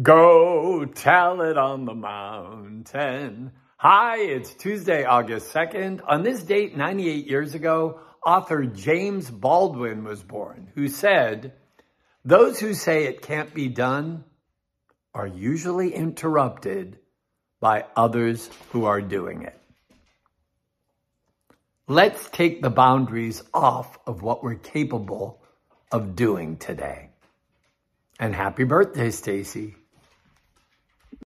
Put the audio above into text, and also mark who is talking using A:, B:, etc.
A: Go tell it on the mountain. Hi, it's Tuesday, August 2nd. On this date, 98 years ago, author James Baldwin was born, who said, Those who say it can't be done are usually interrupted by others who are doing it. Let's take the boundaries off of what we're capable of doing today. And happy birthday, Stacy.